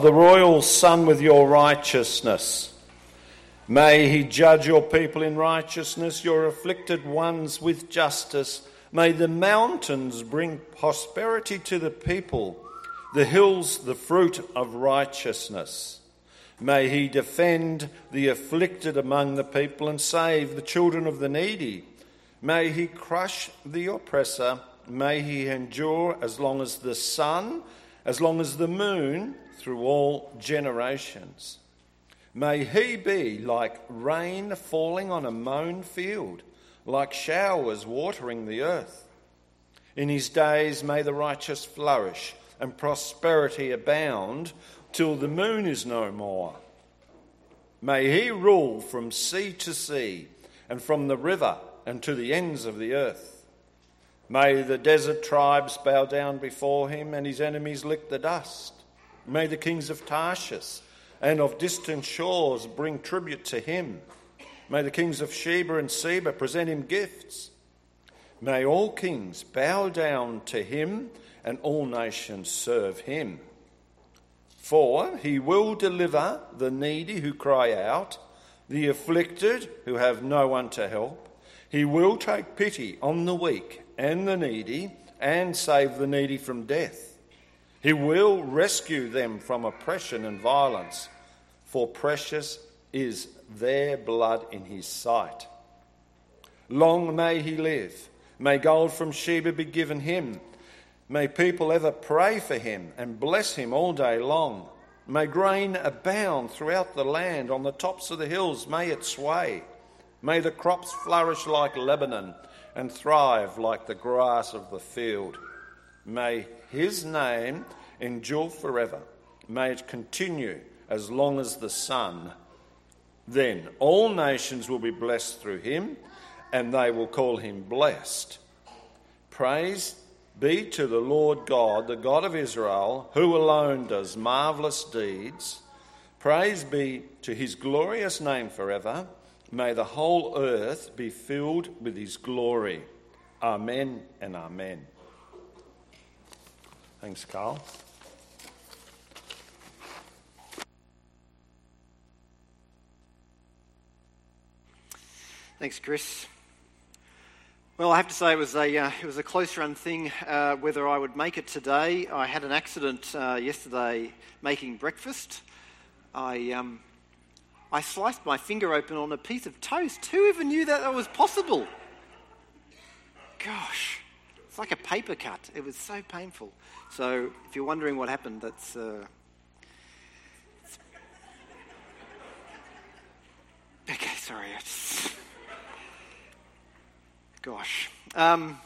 The royal Son, with your righteousness. May he judge your people in righteousness, your afflicted ones with justice. May the mountains bring prosperity to the people, the hills the fruit of righteousness. May he defend the afflicted among the people and save the children of the needy. May he crush the oppressor. May he endure as long as the sun, as long as the moon, through all generations. May he be like rain falling on a mown field, like showers watering the earth. In his days may the righteous flourish and prosperity abound till the moon is no more. May he rule from sea to sea and from the river and to the ends of the earth. May the desert tribes bow down before him and his enemies lick the dust. May the kings of Tarshish and of distant shores bring tribute to him. May the kings of Sheba and Seba present him gifts. May all kings bow down to him and all nations serve him. For he will deliver the needy who cry out, the afflicted who have no one to help. He will take pity on the weak and the needy and save the needy from death. He will rescue them from oppression and violence, for precious is their blood in his sight. Long may he live. May gold from Sheba be given him May people ever pray for him and bless him all day long. May grain abound throughout the land, on the tops of the hills, may it sway. May the crops flourish like Lebanon and thrive like the grass of the field. May his name endure forever. May it continue as long as the sun. Then all nations will be blessed through him, and they will call him blessed. Praise be to the Lord God, the God of Israel, who alone does marvellous deeds. Praise be to his glorious name forever. May the whole earth be filled with his glory. Amen and amen. Thanks, Carl. Thanks, Chris. Well, I have to say it was a, uh, it was a close run thing uh, whether I would make it today. I had an accident uh, yesterday making breakfast. I, um, I sliced my finger open on a piece of toast. Who even knew that that was possible? Gosh, it's like a paper cut. It was so painful. So, if you're wondering what happened, that's. Uh, okay, sorry. Gosh. Um,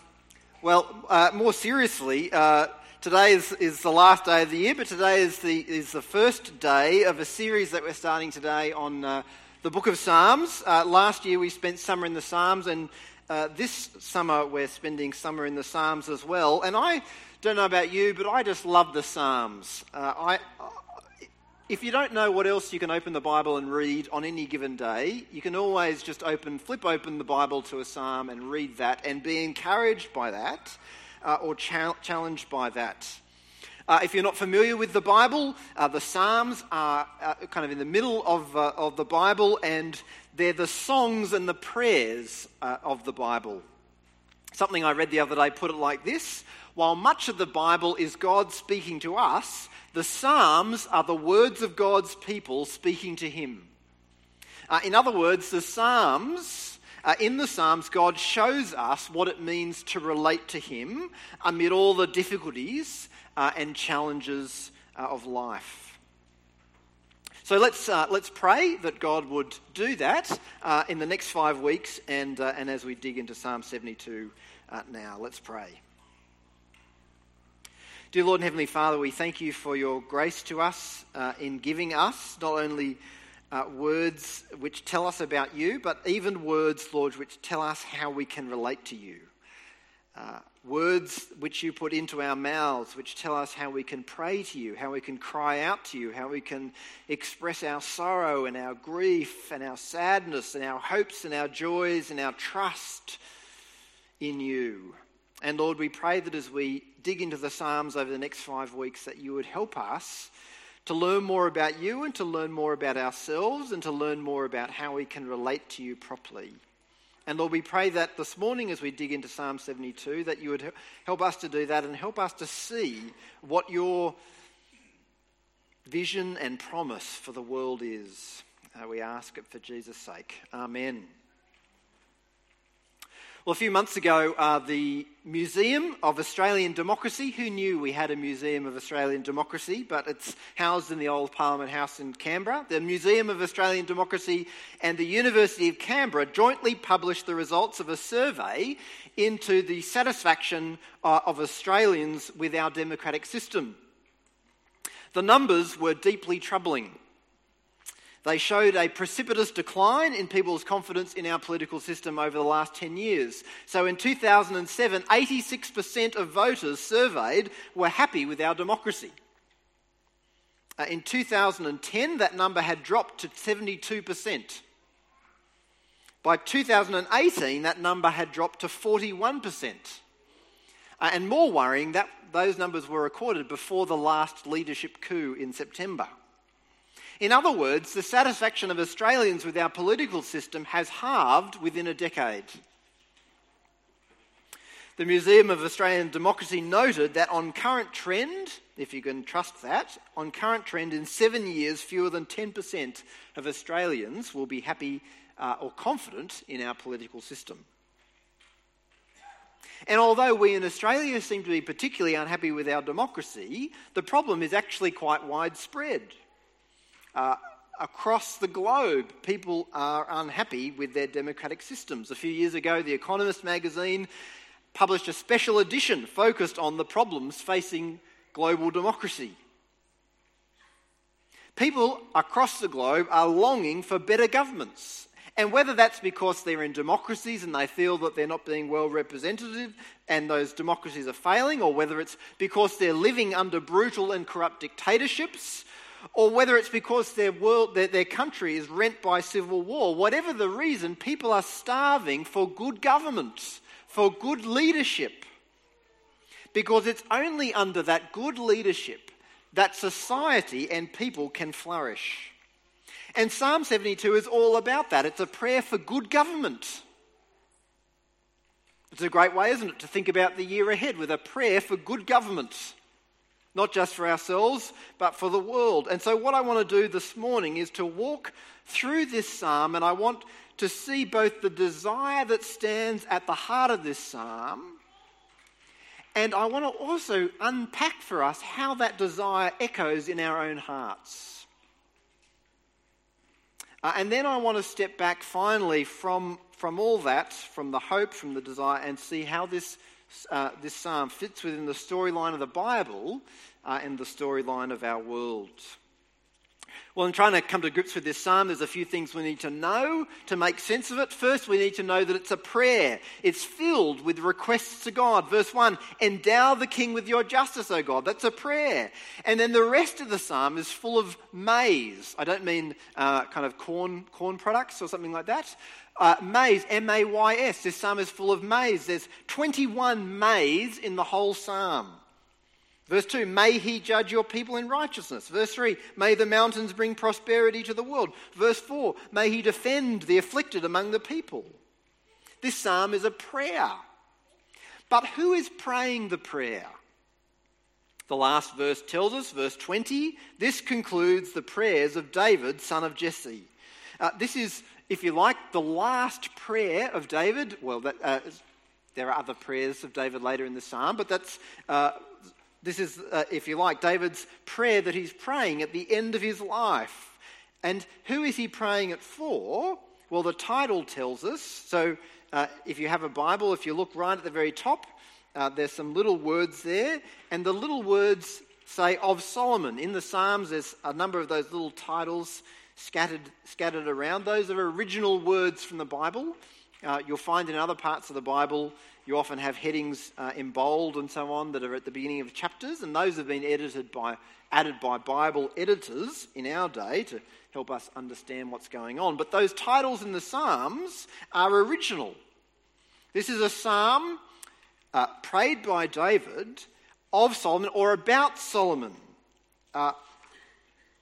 well, uh, more seriously, uh, today is, is the last day of the year, but today is the, is the first day of a series that we're starting today on uh, the book of Psalms. Uh, last year we spent summer in the Psalms, and uh, this summer we're spending summer in the Psalms as well. And I don't know about you, but I just love the Psalms. Uh, I, if you don't know what else you can open the Bible and read on any given day, you can always just open, flip open the Bible to a psalm and read that and be encouraged by that uh, or cha- challenged by that. Uh, if you're not familiar with the Bible, uh, the Psalms are uh, kind of in the middle of, uh, of the Bible and they're the songs and the prayers uh, of the Bible. Something I read the other day put it like this While much of the Bible is God speaking to us, the Psalms are the words of God's people speaking to Him. Uh, in other words, the Psalms, uh, in the Psalms, God shows us what it means to relate to Him amid all the difficulties uh, and challenges uh, of life. So let's, uh, let's pray that God would do that uh, in the next five weeks and, and as we dig into Psalm 72 now. Let's pray. Dear Lord and Heavenly Father, we thank you for your grace to us uh, in giving us not only uh, words which tell us about you, but even words, Lord, which tell us how we can relate to you. Uh, words which you put into our mouths, which tell us how we can pray to you, how we can cry out to you, how we can express our sorrow and our grief and our sadness and our hopes and our joys and our trust in you. And Lord, we pray that as we dig into the Psalms over the next five weeks, that you would help us to learn more about you and to learn more about ourselves and to learn more about how we can relate to you properly. And Lord, we pray that this morning as we dig into Psalm 72, that you would help us to do that and help us to see what your vision and promise for the world is. Uh, we ask it for Jesus' sake. Amen. Well, a few months ago, uh, the Museum of Australian Democracy, who knew we had a Museum of Australian Democracy, but it's housed in the old Parliament House in Canberra. The Museum of Australian Democracy and the University of Canberra jointly published the results of a survey into the satisfaction uh, of Australians with our democratic system. The numbers were deeply troubling. They showed a precipitous decline in people's confidence in our political system over the last 10 years. So in 2007, 86% of voters surveyed were happy with our democracy. Uh, in 2010, that number had dropped to 72%. By 2018, that number had dropped to 41%. Uh, and more worrying, that those numbers were recorded before the last leadership coup in September. In other words, the satisfaction of Australians with our political system has halved within a decade. The Museum of Australian Democracy noted that on current trend, if you can trust that, on current trend in seven years, fewer than 10% of Australians will be happy uh, or confident in our political system. And although we in Australia seem to be particularly unhappy with our democracy, the problem is actually quite widespread. Uh, across the globe, people are unhappy with their democratic systems. A few years ago, The Economist magazine published a special edition focused on the problems facing global democracy. People across the globe are longing for better governments. And whether that's because they're in democracies and they feel that they're not being well represented and those democracies are failing, or whether it's because they're living under brutal and corrupt dictatorships, or whether it's because their, world, their, their country is rent by civil war. Whatever the reason, people are starving for good governments, for good leadership. Because it's only under that good leadership that society and people can flourish. And Psalm 72 is all about that. It's a prayer for good government. It's a great way, isn't it, to think about the year ahead with a prayer for good government not just for ourselves, but for the world. And so, what I want to do this morning is to walk through this psalm, and I want to see both the desire that stands at the heart of this psalm, and I want to also unpack for us how that desire echoes in our own hearts. Uh, and then I want to step back finally from, from all that, from the hope, from the desire, and see how this uh, this psalm fits within the storyline of the Bible uh, and the storyline of our world. Well, in trying to come to grips with this psalm, there's a few things we need to know to make sense of it. First, we need to know that it's a prayer. It's filled with requests to God. Verse 1 Endow the king with your justice, O God. That's a prayer. And then the rest of the psalm is full of maize. I don't mean uh, kind of corn, corn products or something like that. Uh, mays, M A Y S. This psalm is full of mays. There's 21 mays in the whole psalm. Verse 2, may he judge your people in righteousness. Verse 3, may the mountains bring prosperity to the world. Verse 4, may he defend the afflicted among the people. This psalm is a prayer. But who is praying the prayer? The last verse tells us, verse 20, this concludes the prayers of David, son of Jesse. Uh, this is, if you like, the last prayer of David. Well, that, uh, there are other prayers of David later in the psalm, but that's uh, this is, uh, if you like, David's prayer that he's praying at the end of his life. And who is he praying it for? Well, the title tells us. So uh, if you have a Bible, if you look right at the very top, uh, there's some little words there. And the little words say of Solomon. In the Psalms, there's a number of those little titles scattered, scattered around. Those are original words from the Bible. Uh, you'll find in other parts of the Bible you often have headings uh, in bold and so on that are at the beginning of chapters, and those have been edited by, added by Bible editors in our day to help us understand what's going on. But those titles in the Psalms are original. This is a psalm uh, prayed by David of Solomon or about Solomon. Uh,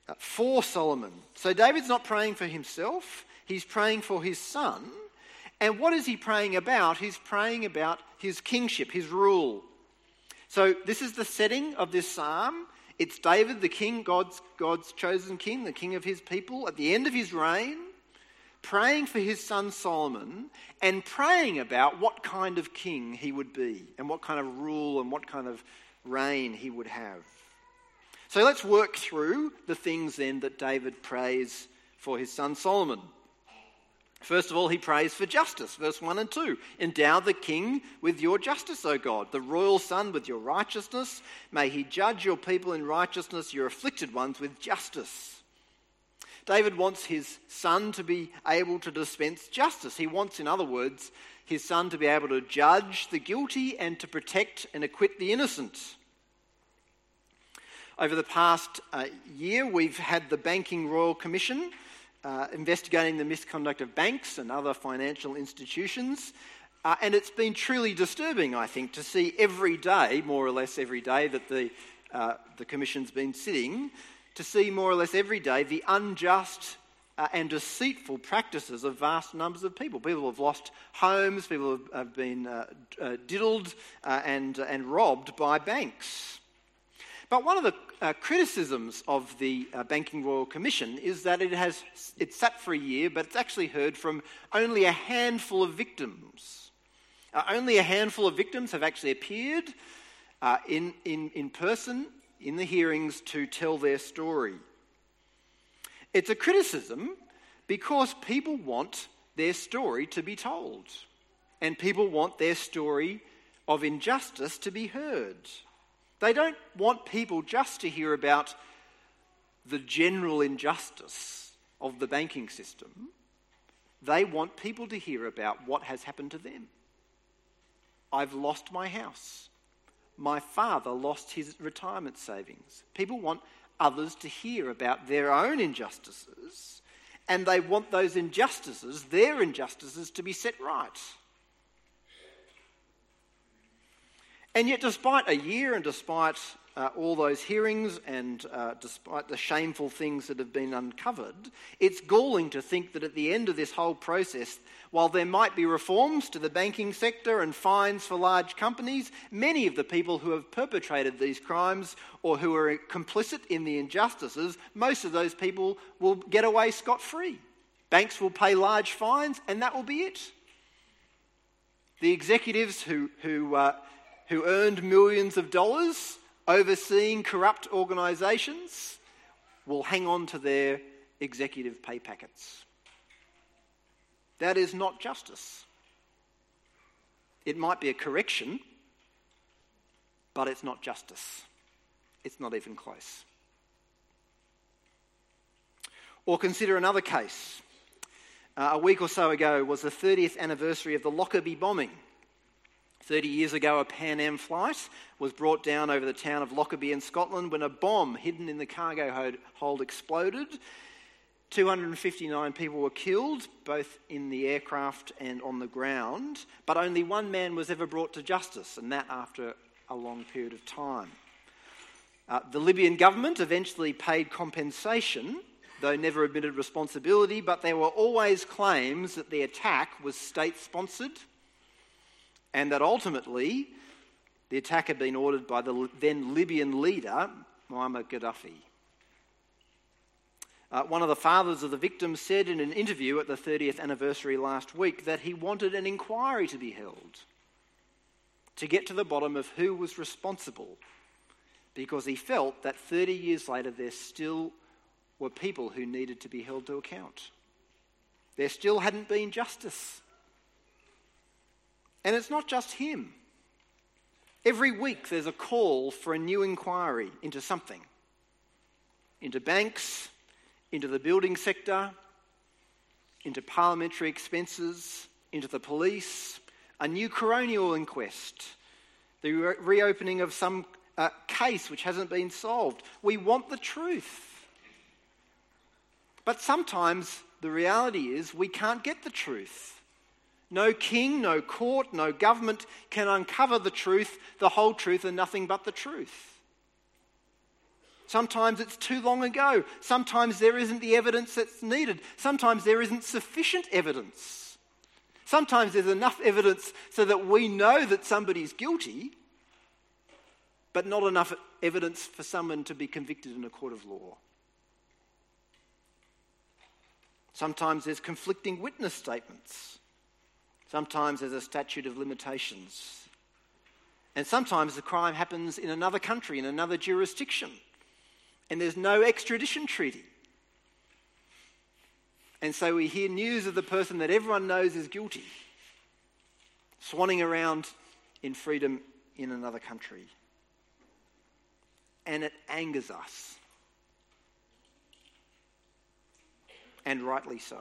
uh, for Solomon. So David's not praying for himself, he's praying for his son. And what is he praying about? He's praying about his kingship, his rule. So this is the setting of this psalm. It's David, the king, God's, God's chosen king, the king of his people, at the end of his reign, praying for his son Solomon and praying about what kind of king he would be and what kind of rule and what kind of reign he would have. So let's work through the things then that David prays for his son Solomon. First of all, he prays for justice, verse 1 and 2. Endow the king with your justice, O God, the royal son with your righteousness. May he judge your people in righteousness, your afflicted ones with justice. David wants his son to be able to dispense justice. He wants, in other words, his son to be able to judge the guilty and to protect and acquit the innocent. Over the past uh, year, we've had the Banking Royal Commission uh, investigating the misconduct of banks and other financial institutions. Uh, and it's been truly disturbing, I think, to see every day, more or less every day, that the, uh, the Commission's been sitting, to see more or less every day the unjust uh, and deceitful practices of vast numbers of people. People have lost homes, people have, have been uh, uh, diddled uh, and, and robbed by banks. But one of the uh, criticisms of the uh, Banking Royal Commission is that it has it's sat for a year, but it's actually heard from only a handful of victims. Uh, only a handful of victims have actually appeared uh, in, in, in person in the hearings to tell their story. It's a criticism because people want their story to be told, and people want their story of injustice to be heard. They don't want people just to hear about the general injustice of the banking system. They want people to hear about what has happened to them. I've lost my house. My father lost his retirement savings. People want others to hear about their own injustices, and they want those injustices, their injustices, to be set right. And yet, despite a year and despite uh, all those hearings and uh, despite the shameful things that have been uncovered, it's galling to think that at the end of this whole process, while there might be reforms to the banking sector and fines for large companies, many of the people who have perpetrated these crimes or who are complicit in the injustices, most of those people will get away scot free. Banks will pay large fines, and that will be it. The executives who, who uh, who earned millions of dollars overseeing corrupt organisations will hang on to their executive pay packets. That is not justice. It might be a correction, but it's not justice. It's not even close. Or consider another case. Uh, a week or so ago was the 30th anniversary of the Lockerbie bombing 30 years ago, a Pan Am flight was brought down over the town of Lockerbie in Scotland when a bomb hidden in the cargo hold exploded. 259 people were killed, both in the aircraft and on the ground, but only one man was ever brought to justice, and that after a long period of time. Uh, the Libyan government eventually paid compensation, though never admitted responsibility, but there were always claims that the attack was state sponsored and that ultimately the attack had been ordered by the then Libyan leader, Muammar Gaddafi. Uh, one of the fathers of the victims said in an interview at the 30th anniversary last week that he wanted an inquiry to be held to get to the bottom of who was responsible because he felt that 30 years later there still were people who needed to be held to account. There still hadn't been justice. And it's not just him. Every week there's a call for a new inquiry into something into banks, into the building sector, into parliamentary expenses, into the police, a new coronial inquest, the re- reopening of some uh, case which hasn't been solved. We want the truth. But sometimes the reality is we can't get the truth. No king, no court, no government can uncover the truth, the whole truth, and nothing but the truth. Sometimes it's too long ago. Sometimes there isn't the evidence that's needed. Sometimes there isn't sufficient evidence. Sometimes there's enough evidence so that we know that somebody's guilty, but not enough evidence for someone to be convicted in a court of law. Sometimes there's conflicting witness statements. Sometimes there's a statute of limitations. And sometimes the crime happens in another country, in another jurisdiction, and there's no extradition treaty. And so we hear news of the person that everyone knows is guilty, swanning around in freedom in another country. And it angers us. And rightly so,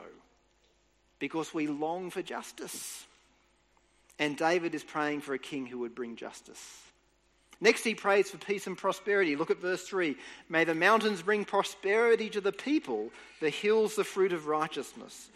because we long for justice. And David is praying for a king who would bring justice. Next, he prays for peace and prosperity. Look at verse 3. May the mountains bring prosperity to the people, the hills the fruit of righteousness.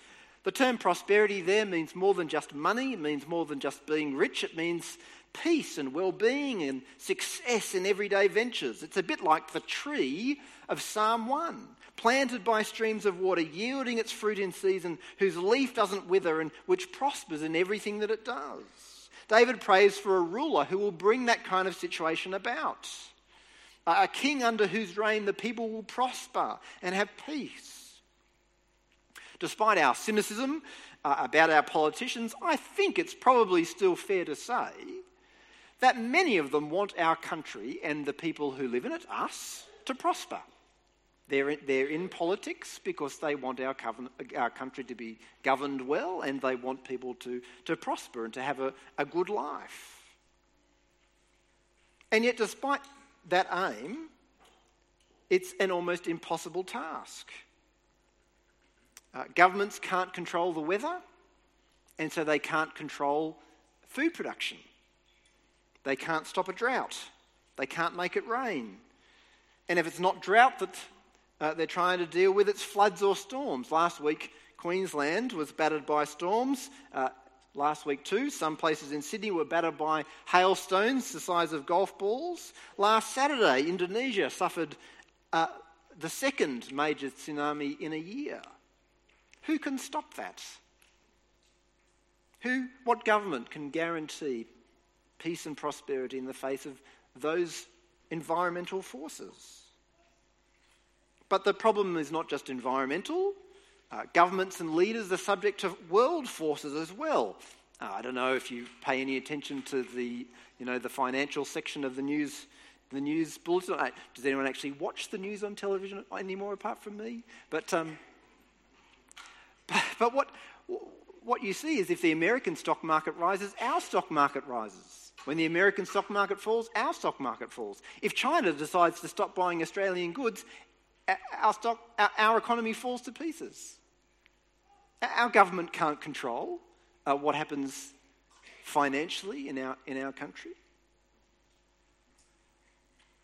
The term prosperity there means more than just money, it means more than just being rich, it means peace and well being and success in everyday ventures. It's a bit like the tree of Psalm 1, planted by streams of water, yielding its fruit in season, whose leaf doesn't wither and which prospers in everything that it does. David prays for a ruler who will bring that kind of situation about. A king under whose reign the people will prosper and have peace. Despite our cynicism uh, about our politicians, I think it's probably still fair to say that many of them want our country and the people who live in it, us, to prosper. They're in, they're in politics because they want our, govern, our country to be governed well and they want people to, to prosper and to have a, a good life. And yet, despite that aim, it's an almost impossible task. Uh, governments can't control the weather, and so they can't control food production. They can't stop a drought. They can't make it rain. And if it's not drought that uh, they're trying to deal with, it's floods or storms. Last week, Queensland was battered by storms. Uh, last week, too, some places in Sydney were battered by hailstones the size of golf balls. Last Saturday, Indonesia suffered uh, the second major tsunami in a year. Who can stop that? Who, what government can guarantee peace and prosperity in the face of those environmental forces. But the problem is not just environmental. Uh, governments and leaders are subject to world forces as well. Uh, I don't know if you pay any attention to the, you know, the financial section of the news, the news bulletin. Uh, does anyone actually watch the news on television anymore apart from me? But, um, but, but what, what you see is if the American stock market rises, our stock market rises. When the American stock market falls, our stock market falls. If China decides to stop buying Australian goods, our, stock, our, economy falls to pieces. Our government can't control uh, what happens financially in our, in our country.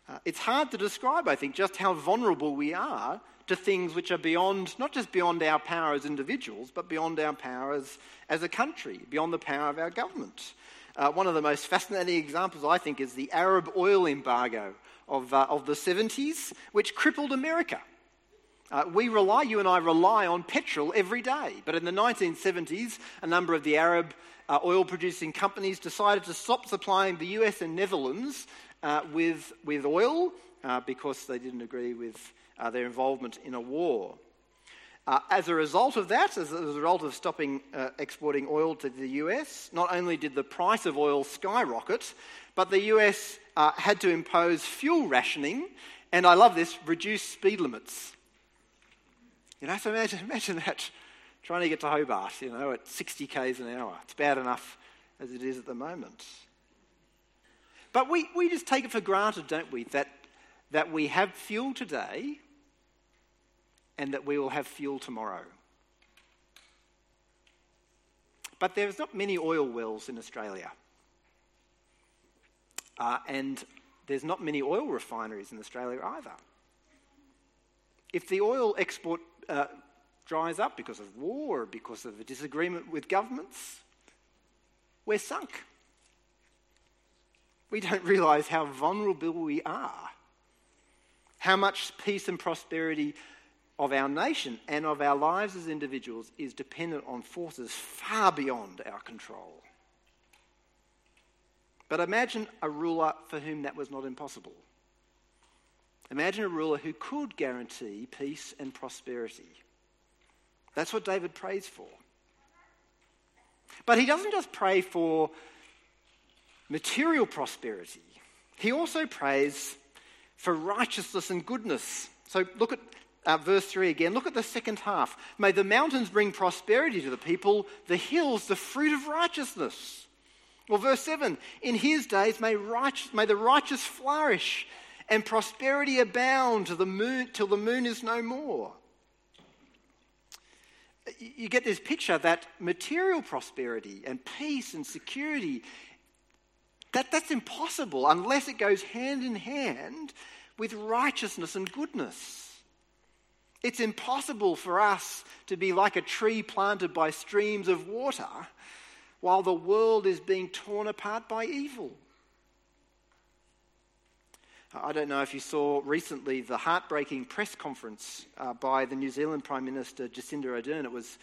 Uh, it's hard to describe, I think, just how vulnerable we are to things which are beyond, not just beyond our power as individuals, but beyond our power as, as a country, beyond the power of our government. Uh, one of the most fascinating examples, I think, is the Arab oil embargo of, uh, of the 70s, which crippled America. Uh, we rely, you and I rely on petrol every day. But in the 1970s, a number of the Arab uh, oil producing companies decided to stop supplying the US and Netherlands uh, with, with oil uh, because they didn't agree with their involvement in a war. Uh, as a result of that, as a result of stopping uh, exporting oil to the US, not only did the price of oil skyrocket, but the US uh, had to impose fuel rationing, and I love this, reduce speed limits. You know, so imagine, imagine that trying to get to Hobart, you know, at 60 k's an hour. It's bad enough as it is at the moment. But we, we just take it for granted, don't we, that, that we have fuel today and that we will have fuel tomorrow. But there's not many oil wells in Australia. Uh, and there's not many oil refineries in Australia either. If the oil export uh, dries up because of war because of a disagreement with governments, we're sunk. We don't realise how vulnerable we are How much peace and prosperity of our nation and of our lives as individuals is dependent on forces far beyond our control. But imagine a ruler for whom that was not impossible. Imagine a ruler who could guarantee peace and prosperity. That's what David prays for. But he doesn't just pray for material prosperity, he also prays for righteousness and goodness. So look at uh, verse 3 again. Look at the second half. May the mountains bring prosperity to the people, the hills, the fruit of righteousness. Or verse 7 In his days may, right, may the righteous flourish and prosperity abound till the, moon, till the moon is no more. You get this picture that material prosperity and peace and security, that, that's impossible unless it goes hand in hand with righteousness and goodness. It's impossible for us to be like a tree planted by streams of water while the world is being torn apart by evil. I don't know if you saw recently the heartbreaking press conference uh, by the New Zealand Prime Minister Jacinda Ardern. It was,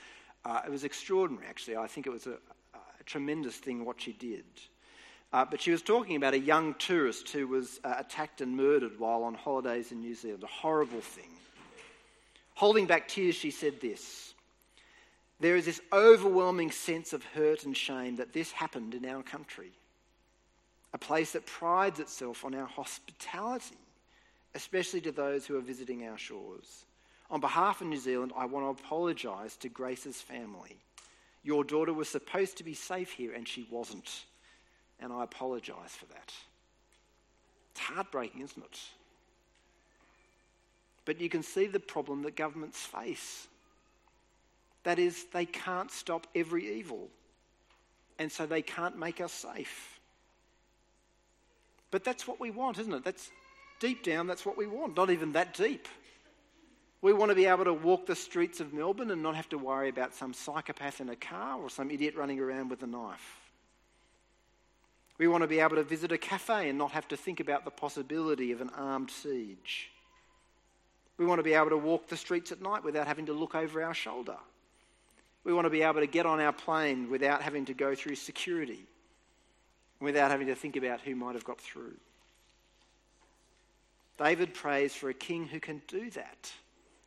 uh, it was extraordinary, actually. I think it was a, a tremendous thing what she did. Uh, but she was talking about a young tourist who was uh, attacked and murdered while on holidays in New Zealand. A horrible thing. Holding back tears, she said this There is this overwhelming sense of hurt and shame that this happened in our country, a place that prides itself on our hospitality, especially to those who are visiting our shores. On behalf of New Zealand, I want to apologise to Grace's family. Your daughter was supposed to be safe here and she wasn't. And I apologise for that. It's heartbreaking, isn't it? But you can see the problem that governments face. That is, they can't stop every evil, and so they can't make us safe. But that's what we want, isn't it? That's deep down, that's what we want. Not even that deep. We want to be able to walk the streets of Melbourne and not have to worry about some psychopath in a car or some idiot running around with a knife. We want to be able to visit a cafe and not have to think about the possibility of an armed siege. We want to be able to walk the streets at night without having to look over our shoulder. We want to be able to get on our plane without having to go through security, without having to think about who might have got through. David prays for a king who can do that,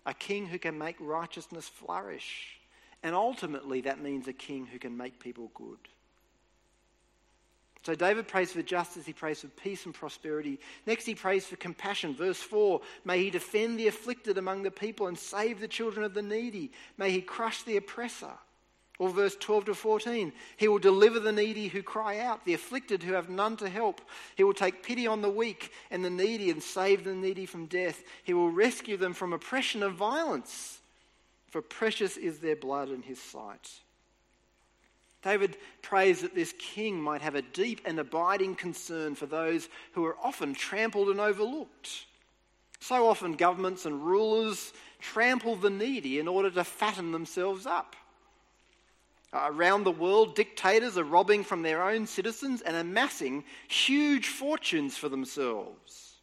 a king who can make righteousness flourish. And ultimately, that means a king who can make people good. So David prays for justice, he prays for peace and prosperity. Next, he prays for compassion. Verse 4 May he defend the afflicted among the people and save the children of the needy. May he crush the oppressor. Or verse 12 to 14 He will deliver the needy who cry out, the afflicted who have none to help. He will take pity on the weak and the needy and save the needy from death. He will rescue them from oppression and violence, for precious is their blood in his sight. David prays that this king might have a deep and abiding concern for those who are often trampled and overlooked. So often, governments and rulers trample the needy in order to fatten themselves up. Around the world, dictators are robbing from their own citizens and amassing huge fortunes for themselves.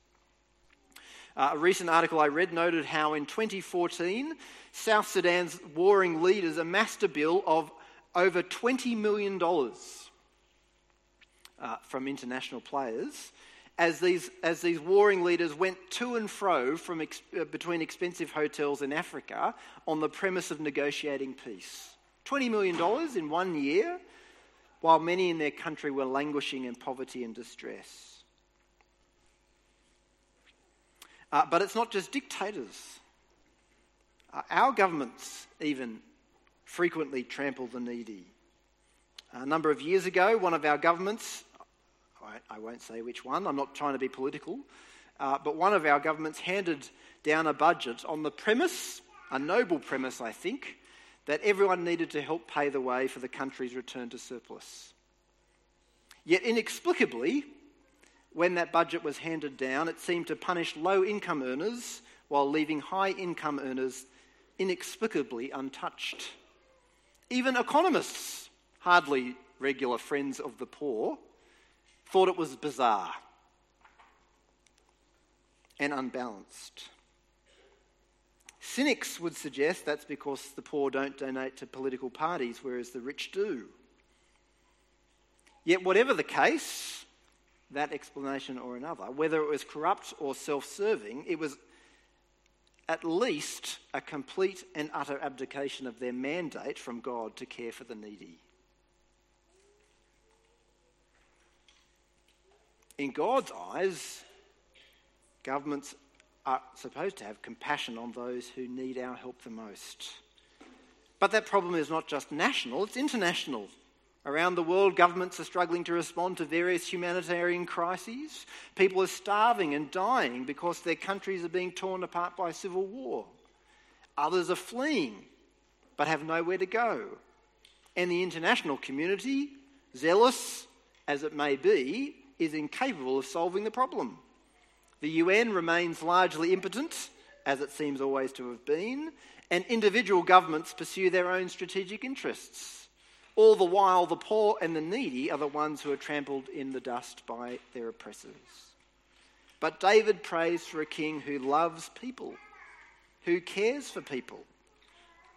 Uh, a recent article I read noted how in 2014, South Sudan's warring leaders amassed a bill of over $20 million uh, from international players as these, as these warring leaders went to and fro from ex, uh, between expensive hotels in Africa on the premise of negotiating peace. $20 million in one year, while many in their country were languishing in poverty and distress. Uh, but it's not just dictators. Uh, our governments, even, frequently trample the needy. A number of years ago, one of our governments, I won't say which one, I'm not trying to be political, uh, but one of our governments handed down a budget on the premise, a noble premise, I think, that everyone needed to help pay the way for the country's return to surplus. Yet, inexplicably, when that budget was handed down, it seemed to punish low income earners while leaving high income earners inexplicably untouched. Even economists, hardly regular friends of the poor, thought it was bizarre. and unbalanced. Cynics would suggest that's because the poor don't donate to political parties, whereas the rich do. Yet, whatever the case, that explanation or another, whether it was corrupt or self serving, it was at least a complete and utter abdication of their mandate from God to care for the needy. In God's eyes, governments are supposed to have compassion on those who need our help the most. But that problem is not just national, it's international. Around the world, governments are struggling to respond to various humanitarian crises. People are starving and dying because their countries are being torn apart by civil war. Others are fleeing but have nowhere to go. And the international community, zealous as it may be, is incapable of solving the problem. The UN remains largely impotent, as it seems always to have been, and individual governments pursue their own strategic interests. All the while, the poor and the needy are the ones who are trampled in the dust by their oppressors. But David prays for a king who loves people, who cares for people,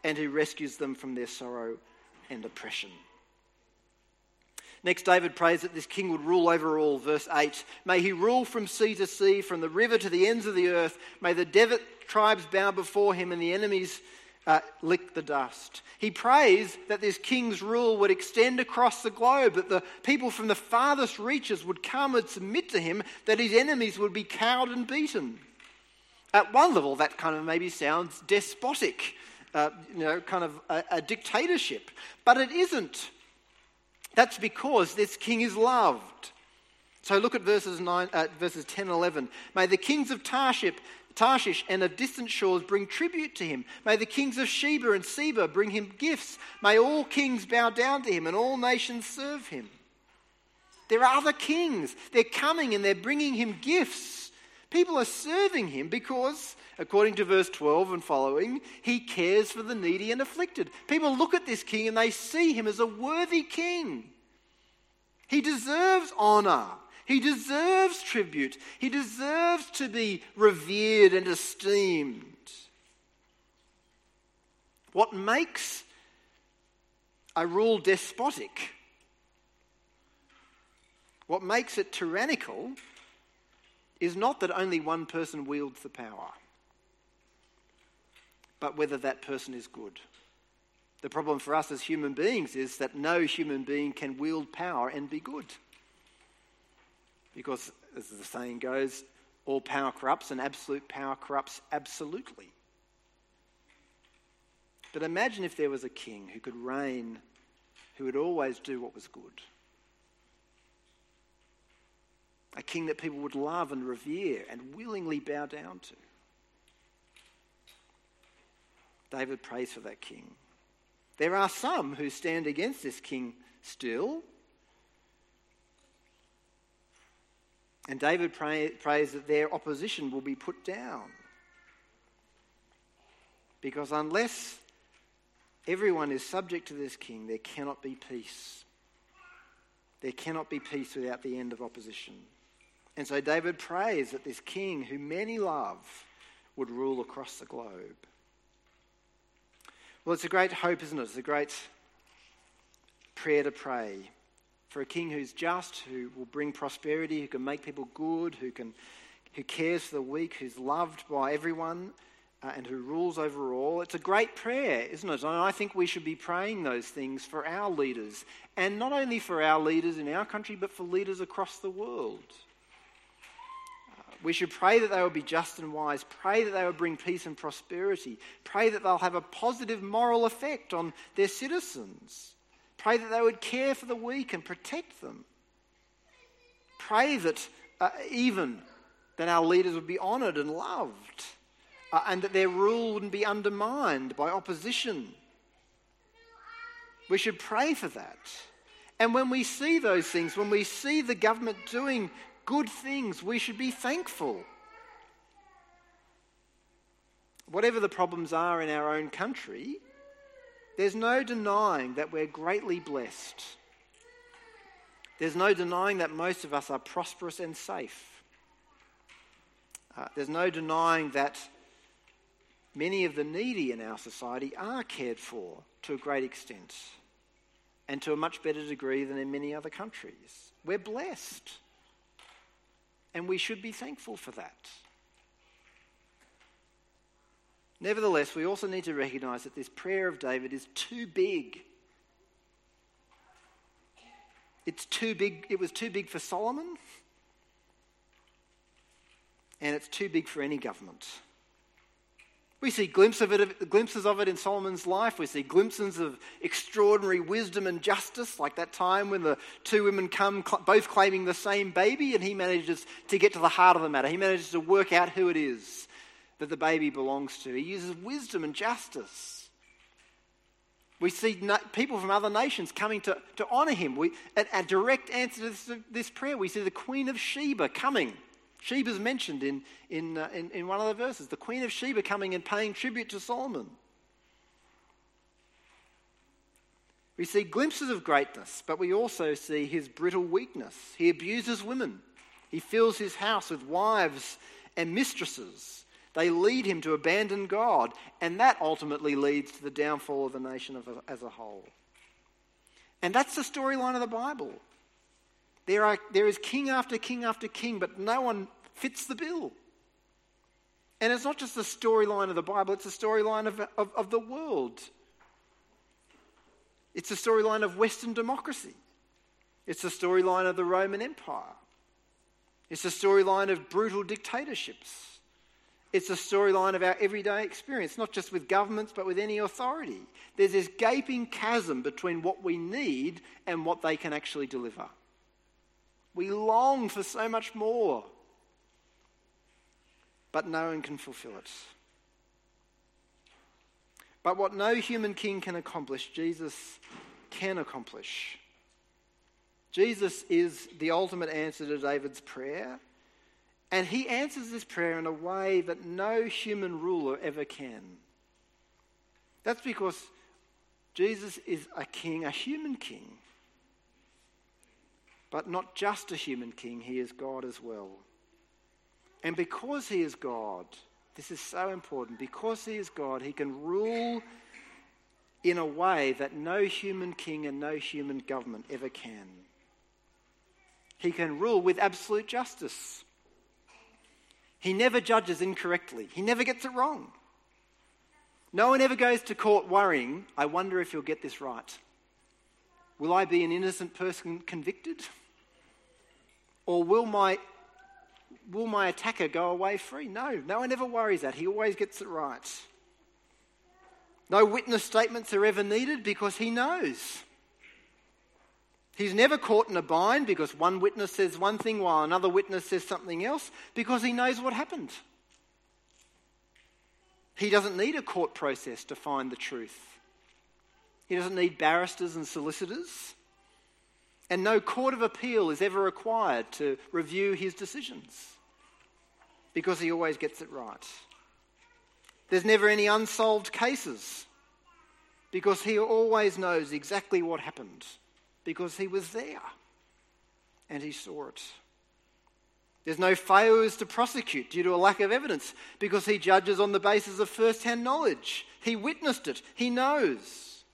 and who rescues them from their sorrow and oppression. Next, David prays that this king would rule over all. Verse 8 May he rule from sea to sea, from the river to the ends of the earth. May the Devitt tribes bow before him and the enemies uh, lick the dust. He prays that this king's rule would extend across the globe, that the people from the farthest reaches would come and submit to him, that his enemies would be cowed and beaten. At one level, that kind of maybe sounds despotic, uh, you know, kind of a, a dictatorship. But it isn't. That's because this king is loved. So look at verses, nine, uh, verses 10 and 11. May the kings of Tarshish Tarshish and of distant shores bring tribute to him. May the kings of Sheba and Seba bring him gifts. May all kings bow down to him and all nations serve him. There are other kings. They're coming and they're bringing him gifts. People are serving him because, according to verse 12 and following, he cares for the needy and afflicted. People look at this king and they see him as a worthy king. He deserves honor. He deserves tribute. He deserves to be revered and esteemed. What makes a rule despotic, what makes it tyrannical, is not that only one person wields the power, but whether that person is good. The problem for us as human beings is that no human being can wield power and be good. Because, as the saying goes, all power corrupts and absolute power corrupts absolutely. But imagine if there was a king who could reign, who would always do what was good. A king that people would love and revere and willingly bow down to. David prays for that king. There are some who stand against this king still, And David pray, prays that their opposition will be put down. Because unless everyone is subject to this king, there cannot be peace. There cannot be peace without the end of opposition. And so David prays that this king, who many love, would rule across the globe. Well, it's a great hope, isn't it? It's a great prayer to pray for a king who's just, who will bring prosperity, who can make people good, who, can, who cares for the weak, who's loved by everyone, uh, and who rules over all. It's a great prayer, isn't it? And I think we should be praying those things for our leaders, and not only for our leaders in our country, but for leaders across the world. We should pray that they will be just and wise. Pray that they will bring peace and prosperity. Pray that they'll have a positive moral effect on their citizens. Pray that they would care for the weak and protect them. Pray that uh, even that our leaders would be honoured and loved, uh, and that their rule wouldn't be undermined by opposition. We should pray for that. And when we see those things, when we see the government doing good things, we should be thankful. Whatever the problems are in our own country, there's no denying that we're greatly blessed. There's no denying that most of us are prosperous and safe. Uh, there's no denying that many of the needy in our society are cared for to a great extent and to a much better degree than in many other countries. We're blessed. And we should be thankful for that. Nevertheless, we also need to recognize that this prayer of David is too big. It's too big. It was too big for Solomon, and it's too big for any government. We see glimpses of, it, glimpses of it in Solomon's life. We see glimpses of extraordinary wisdom and justice, like that time when the two women come, both claiming the same baby, and he manages to get to the heart of the matter. He manages to work out who it is that the baby belongs to. He uses wisdom and justice. We see people from other nations coming to, to honour him. We, a, a, direct answer to this, this, prayer, we see the Queen of Sheba coming. Sheba's mentioned in, in, uh, in, in one of the verses. The Queen of Sheba coming and paying tribute to Solomon. We see glimpses of greatness, but we also see his brittle weakness. He abuses women. He fills his house with wives and mistresses. They lead him to abandon God, and that ultimately leads to the downfall of the nation as a whole. And that's the storyline of the Bible. There, are, there is king after king after king, but no one fits the bill. And it's not just the storyline of the Bible, it's the storyline of, of, of the world. It's the storyline of Western democracy. It's the storyline of the Roman Empire. It's the storyline of brutal dictatorships. It's a storyline of our everyday experience, not just with governments, but with any authority. There's this gaping chasm between what we need and what they can actually deliver. We long for so much more, but no one can fulfill it. But what no human king can accomplish, Jesus can accomplish. Jesus is the ultimate answer to David's prayer. And he answers this prayer in a way that no human ruler ever can. That's because Jesus is a king, a human king. But not just a human king, he is God as well. And because he is God, this is so important, because he is God, he can rule in a way that no human king and no human government ever can. He can rule with absolute justice. He never judges incorrectly, he never gets it wrong. No one ever goes to court worrying, I wonder if you'll get this right. Will I be an innocent person convicted? Or will my, will my attacker go away free? No, no one ever worries that. He always gets it right. No witness statements are ever needed because he knows. He's never caught in a bind because one witness says one thing while another witness says something else because he knows what happened. He doesn't need a court process to find the truth. He doesn't need barristers and solicitors. And no court of appeal is ever required to review his decisions because he always gets it right. There's never any unsolved cases because he always knows exactly what happened because he was there and he saw it. There's no failures to prosecute due to a lack of evidence because he judges on the basis of first hand knowledge. He witnessed it, he knows.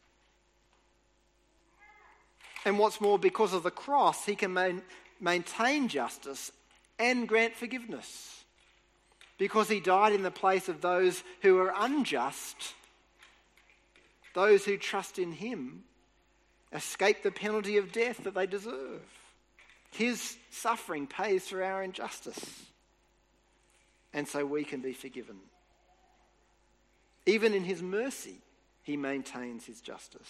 And what's more, because of the cross, he can main, maintain justice and grant forgiveness. Because he died in the place of those who are unjust, those who trust in him escape the penalty of death that they deserve. His suffering pays for our injustice. And so we can be forgiven. Even in his mercy, he maintains his justice.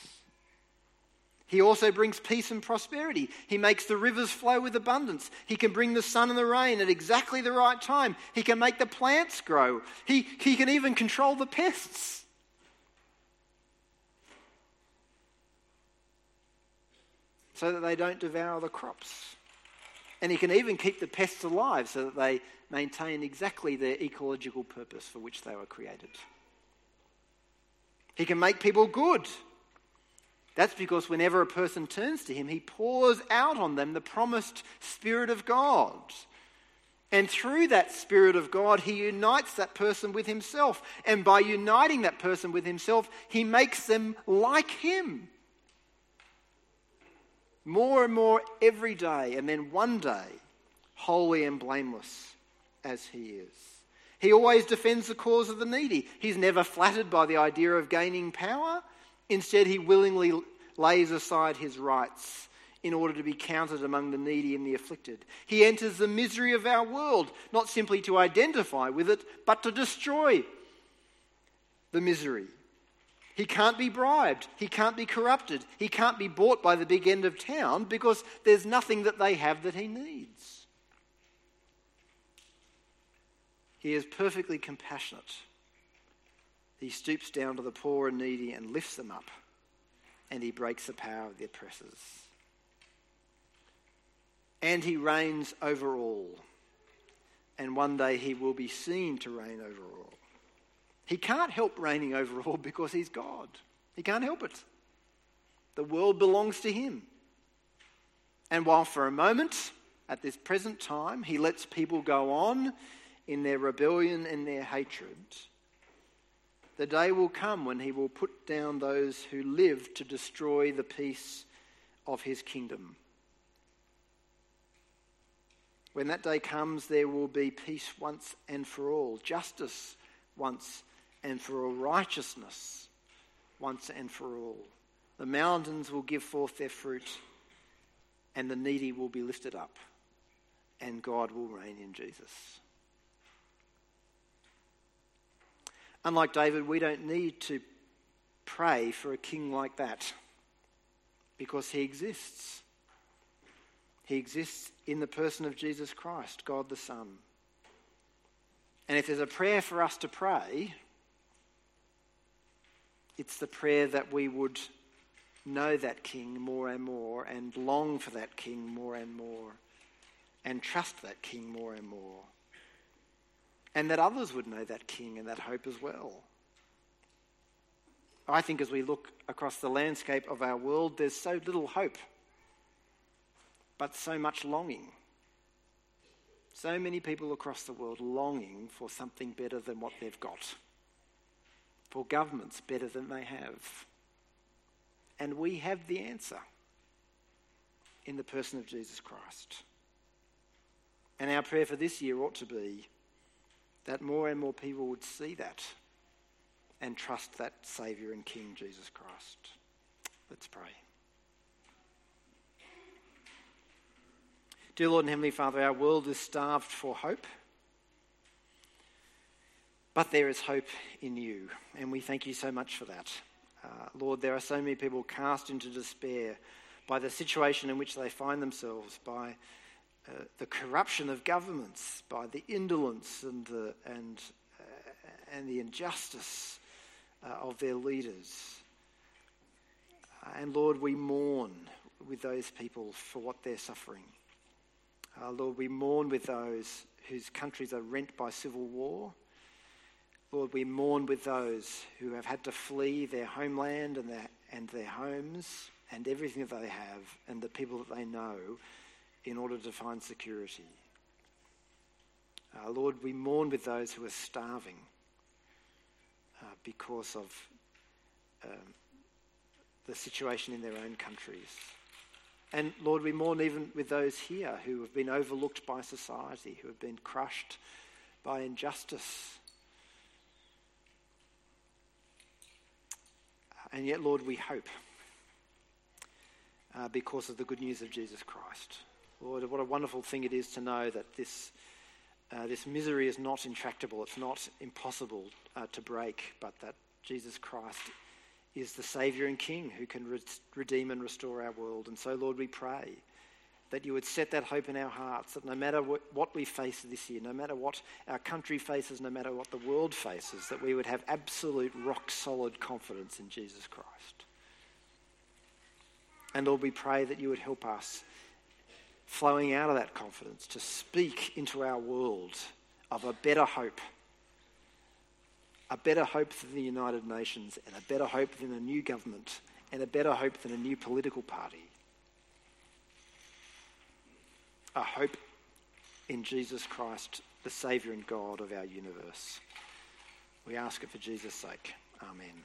He also brings peace and prosperity. He makes the rivers flow with abundance. He can bring the sun and the rain at exactly the right time. He can make the plants grow. He, he can even control the pests. So that they don't devour the crops. And he can even keep the pests alive so that they maintain exactly their ecological purpose for which they were created. He can make people good. That's because whenever a person turns to him, he pours out on them the promised Spirit of God. And through that Spirit of God, He unites that person with Himself. And by uniting that person with Himself, He makes them like Him. More and more every day, and then one day, holy and blameless as He is. He always defends the cause of the needy. He's never flattered by the idea of gaining power. Instead, He willingly lays aside His rights in order to be counted among the needy and the afflicted. He enters the misery of our world, not simply to identify with it, but to destroy the misery. He can't be bribed. He can't be corrupted. He can't be bought by the big end of town because there's nothing that they have that he needs. He is perfectly compassionate. He stoops down to the poor and needy and lifts them up, and he breaks the power of the oppressors and he reigns over all. And one day he will be seen to reign over all. He can't help reigning over all because he's God. He can't help it. The world belongs to him. And while for a moment, at this present time, he lets people go on in their rebellion and their hatred, the day will come when he will put down those who live to destroy the peace of his kingdom. When that day comes, there will be peace once and for all, justice once and for all, righteousness once and for all. The mountains will give forth their fruit, and the needy will be lifted up, and God will reign in Jesus. Unlike David, we don't need to pray for a king like that because he exists. He exists in the person of Jesus Christ, God the Son. And if there's a prayer for us to pray, it's the prayer that we would know that King more and more and long for that King more and more and trust that King more and more. And that others would know that King and that hope as well. I think as we look across the landscape of our world, there's so little hope but so much longing. So many people across the world longing for something better than what they've got, for governments better than they have. And we have the answer in the person of Jesus Christ. And our prayer for this year ought to be that more and more people would see that and trust that Saviour and King, Jesus Christ. Let's pray. Dear Lord and Heavenly Father, our world is starved for hope. But there is hope in you, and we thank you so much for that. Uh, Lord, there are so many people cast into despair by the situation in which they find themselves, by uh, the corruption of governments, by the indolence and the, and, uh, and the injustice uh, of their leaders. And Lord, we mourn with those people for what they're suffering. Uh, Lord, we mourn with those whose countries are rent by civil war. Lord, we mourn with those who have had to flee their homeland and their, and their homes and everything that they have and the people that they know in order to find security. Uh, Lord, we mourn with those who are starving uh, because of um, the situation in their own countries. And Lord, we mourn even with those here who have been overlooked by society, who have been crushed by injustice. And yet, Lord, we hope uh, because of the good news of Jesus Christ. Lord, what a wonderful thing it is to know that this, uh, this misery is not intractable, it's not impossible uh, to break, but that Jesus Christ is the Saviour and King who can re- redeem and restore our world. And so, Lord, we pray that you would set that hope in our hearts, that no matter what, we face this year, no matter what our country faces, no matter what the world faces, that we would have absolute rock solid confidence in Jesus Christ. And Lord, we pray that you would help us, flowing out of that confidence, to speak into our world of a better hope a better hope than the United Nations, and a better hope than a new government, and a better hope than a new political party. A hope in Jesus Christ, the Saviour and God of our universe. We ask it for Jesus' sake. Amen.